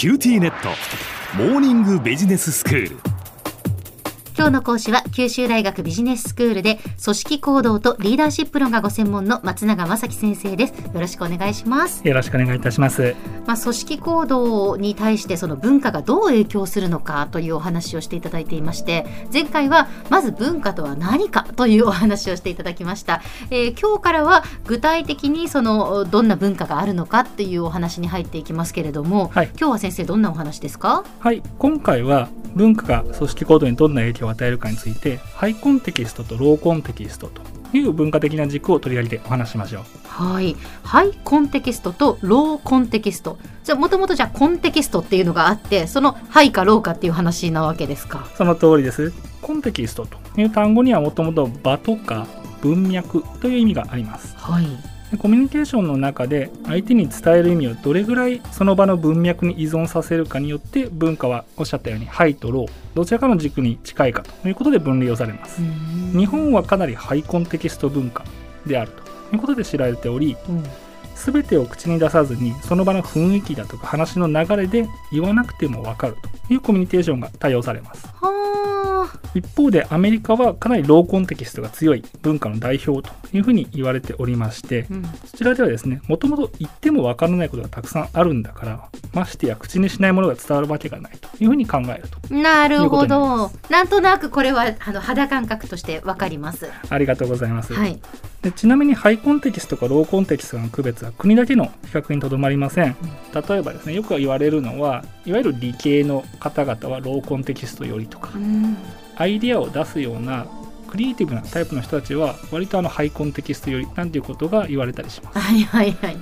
QTnet。モーニングビジネススクール。今日の講師は九州大学ビジネススクールで組織行動とリーダーシップ論がご専門の松永正樹先生です。よろしくお願いします。よろしくお願いいたします。まあ組織行動に対してその文化がどう影響するのかというお話をしていただいていまして前回はまず文化とは何かというお話をしていただきました、えー、今日からは具体的にそのどんな文化があるのかっていうお話に入っていきますけれども、はい、今日は先生どんなお話ですか？はい。今回は文化が組織行動にどんな影響を与えるかについてハイコンテキストとローコンテキストという文化的な軸を取り上げてお話しましょう。はい。ハイコンテキストとローコンテキスト。じゃあもともとじゃあコンテキストっていうのがあってそのハイかローかっていう話なわけですか？その通りです。コンテキストという単語にはもともと場とか文脈という意味があります。はいコミュニケーションの中で相手に伝える意味をどれぐらいその場の文脈に依存させるかによって文化はおっしゃったようにハイとローどちらかの軸に近いかということで分類をされます。日本はかなりハイコンテキスト文化であると。いうことで知られており、うん。全てを口に出さずにその場の雰囲気だとか話の流れで言わなくても分かるというコミュニケーションが対応されます一方でアメリカはかなりローコンテキストが強い文化の代表というふうに言われておりまして、うん、そちらではですねもともと言っても分からないことがたくさんあるんだからましてや口にしないものが伝わるわけがないというふうに考えると。なるほど。なんとなくこれはあの肌感覚として分かります。ありがとうございます、はい、でちなみにハイコンテキストかローコンテキストの区別は国だけの比較にとどまりません、例えばですねよく言われるのはいわゆる理系の方々はローコンテキストよりとか、うん、アイディアを出すようなクリエイティブなタイプの人たちは割とあのハイコンテキストよりなんていうことが言われたりします。はいはいはい。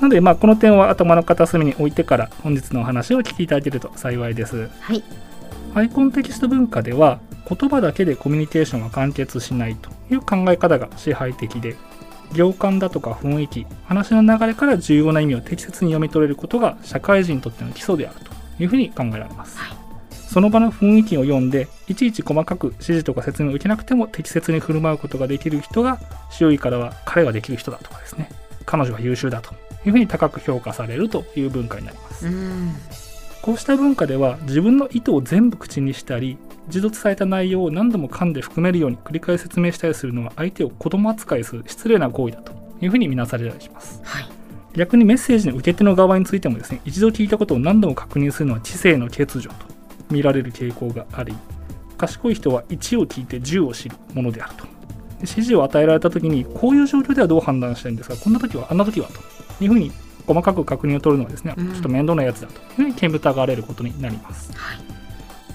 なのでまあこの点は頭の片隅に置いてから本日のお話を聞きいただけると幸いです。はい。ハイコンテキスト文化では言葉だけでコミュニケーションが完結しないという考え方が支配的で行間だとか雰囲気話の流れから重要な意味を適切に読み取れることが社会人にとっての基礎であるというふうに考えられます。はいその場の雰囲気を読んでいちいち細かく指示とか説明を受けなくても適切に振る舞うことができる人が周囲からは彼はできる人だとかですね彼女は優秀だというふうに高く評価されるという文化になります。こうした文化では自分の意図を全部口にしたり自動伝えた内容を何度も噛んで含めるように繰り返し説明したりするのは相手を子供扱いする失礼な行為だというふうに見なされたりします。はい逆にメッセージの受け手の側についてもですね一度聞いたことを何度も確認するのは知性の欠如と見られる傾向があり賢い人は1を聞いて10を知るものであると指示を与えられた時にこういう状況ではどう判断したいんですかこんな時はあんな時はというふうに細かく確認を取るのはですね、うん、ちょっと面倒なやつだというふうに見疑われることになります、はい、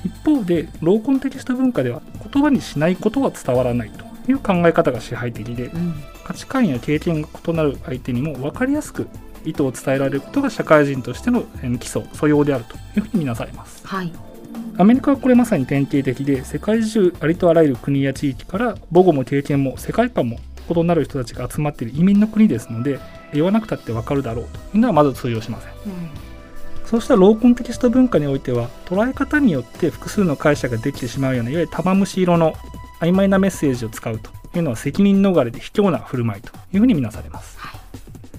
一方でローコンテキスト文化では言葉にしないことは伝わらないという考え方が支配的で、うん、価値観や経験が異なる相手にも分かりやすく意図を伝えられることが社会人としての基礎素養であるというふうに見なされます、はい。アメリカはこれまさに典型的で世界中ありとあらゆる国や地域から母語も経験も世界観も異なる人たちが集まっている移民の国ですので言わなくたってわかるだろうというのはまず通用しません、うん、そうしたローコンテキスト文化においては捉え方によって複数の解釈ができてしまうようないわゆる玉虫色の曖昧なメッセージを使うというのは責任逃れで卑怯な振る舞いというふうに見なされます、はい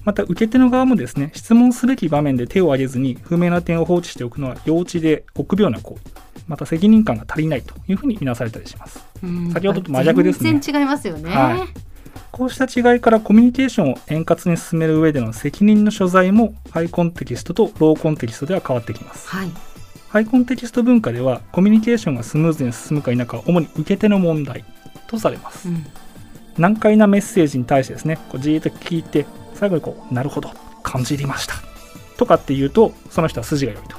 また受け手の側もですね質問すべき場面で手を挙げずに不明な点を放置しておくのは幼稚で臆病な行為また責任感が足りないというふうに見なされたりします。先ほどと真逆ですね。全然違いますよね。はい。こうした違いからコミュニケーションを円滑に進める上での責任の所在もハイコンテキストとローコンテキストでは変わってきます。はい。ハイコンテキスト文化ではコミュニケーションがスムーズに進むか否かは主に受け手の問題とされます。うん、難解なメッセージに対してですね、こうじーっと聞いて最後にこうなるほど感じりましたとかって言うとその人は筋が良いと。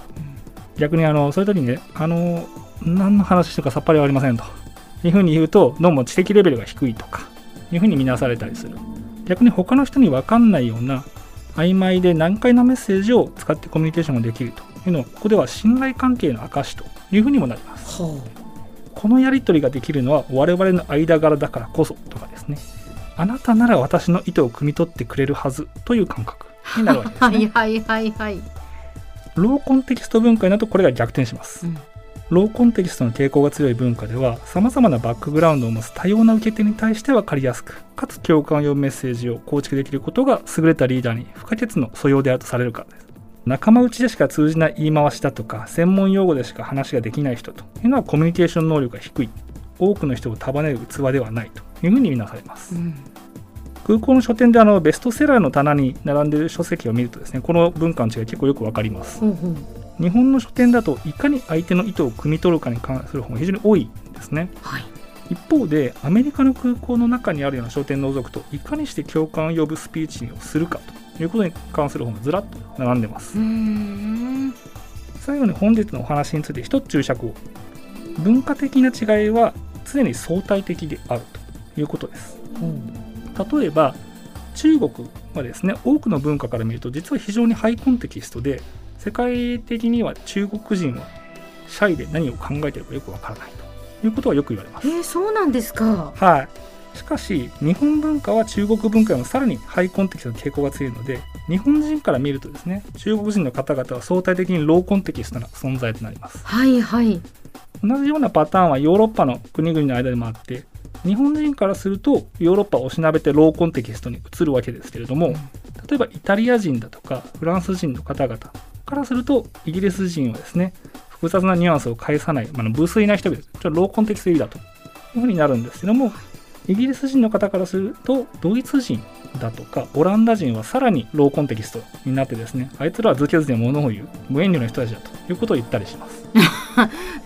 逆にあのそういう時にねあの何の話してるかさっぱり分かりませんというふうに言うとどうも知的レベルが低いとかいうふうに見なされたりする。逆に他の人に分かんないような曖昧で難解なメッセージを使ってコミュニケーションができるというのはここでは信頼関係の証というふうにもなります、このやり取りができるのは我々の間柄だからこそとかですね。あなたなら私の意図を汲み取ってくれるはずという感覚になるわけですね。はいはいはいはい。ローコンテキスト文化になるとこれが逆転します、うん、ローコンテキストの傾向が強い文化では様々なバックグラウンドを持つ多様な受け手に対して分かりやすくかつ共感を呼ぶメッセージを構築できることが優れたリーダーに不可欠の素養であるとされるからです。仲間内でしか通じない言い回しだとか専門用語でしか話ができない人というのはコミュニケーション能力が低い多くの人を束ねる器ではないというふうに見なされます、うん、空港の書店であのベストセラーの棚に並んでいる書籍を見るとですねこの文化の違い結構よくわかります、うんうん、日本の書店だといかに相手の意図を汲み取るかに関する本が非常に多いんですね、はい、一方でアメリカの空港の中にあるような書店を除くといかにして共感を呼ぶスピーチをするかということに関する本がずらっと並んでます。最後に本日のお話について一つ注釈。を文化的な違いは常に相対的であるということです、うん、例えば中国はですね多くの文化から見ると実は非常にハイコンテキストで世界的には中国人はシャイで何を考えているかよくわからないということはよく言われます。えー、そうなんですか。はい。しかし日本文化は中国文化よりもさらにハイコンテキストの傾向が強いので日本人から見るとですね中国人の方々は相対的にローコンテキストな存在となります。はいはい同じようなパターンはヨーロッパの国々の間でもあって日本人からするとヨーロッパをおしなべてローコンテキストに移るわけですけれども例えばイタリア人だとかフランス人の方々からするとイギリス人はですね複雑なニュアンスを返さない、まあ、無粋な人々ちょっとローコンテキストだというふうになるんですけどもイギリス人の方からするとドイツ人だとかオランダ人はさらにローコンテキストになってですねあいつらは図形図で物を言う無遠慮の人たちだということを言ったりします。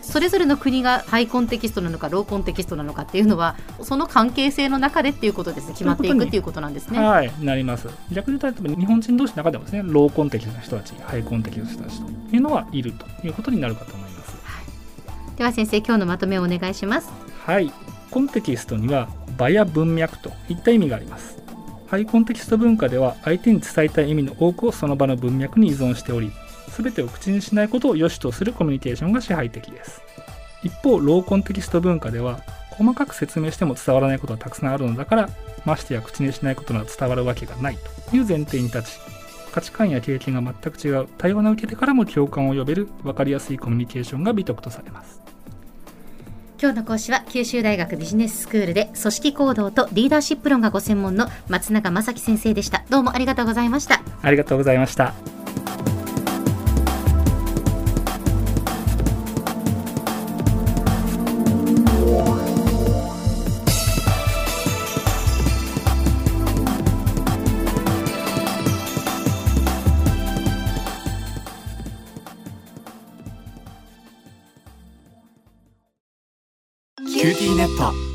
それぞれの国がハイコンテキストなのかローコンテキストなのかっていうのはその関係性の中でっていうことですね。決まっていくっていうことなんですね。はい。なります。逆に言うと日本人同士の中でもですねローコンテキストの人たちハイコンテキストの人たちというのはいるということになるかと思います、はい、では先生今日のまとめをお願いします。はいコンテキストには場や文脈といった意味があります。ハイコンテキスト文化では相手に伝えたい意味の多くをその場の文脈に依存しており全てを口にしないことを良しとするコミュニケーションが支配的です。一方ローコンテキスト文化では細かく説明しても伝わらないことはたくさんあるのだからましてや口にしないことなら伝わるわけがないという前提に立ち価値観や経験が全く違う多様な受け手からも共感を呼べる分かりやすいコミュニケーションが美徳とされます。今日の講師は九州大学ビジネススクールで組織行動とリーダーシップ論がご専門の松永正樹先生でした。どうもありがとうございました。ありがとうございました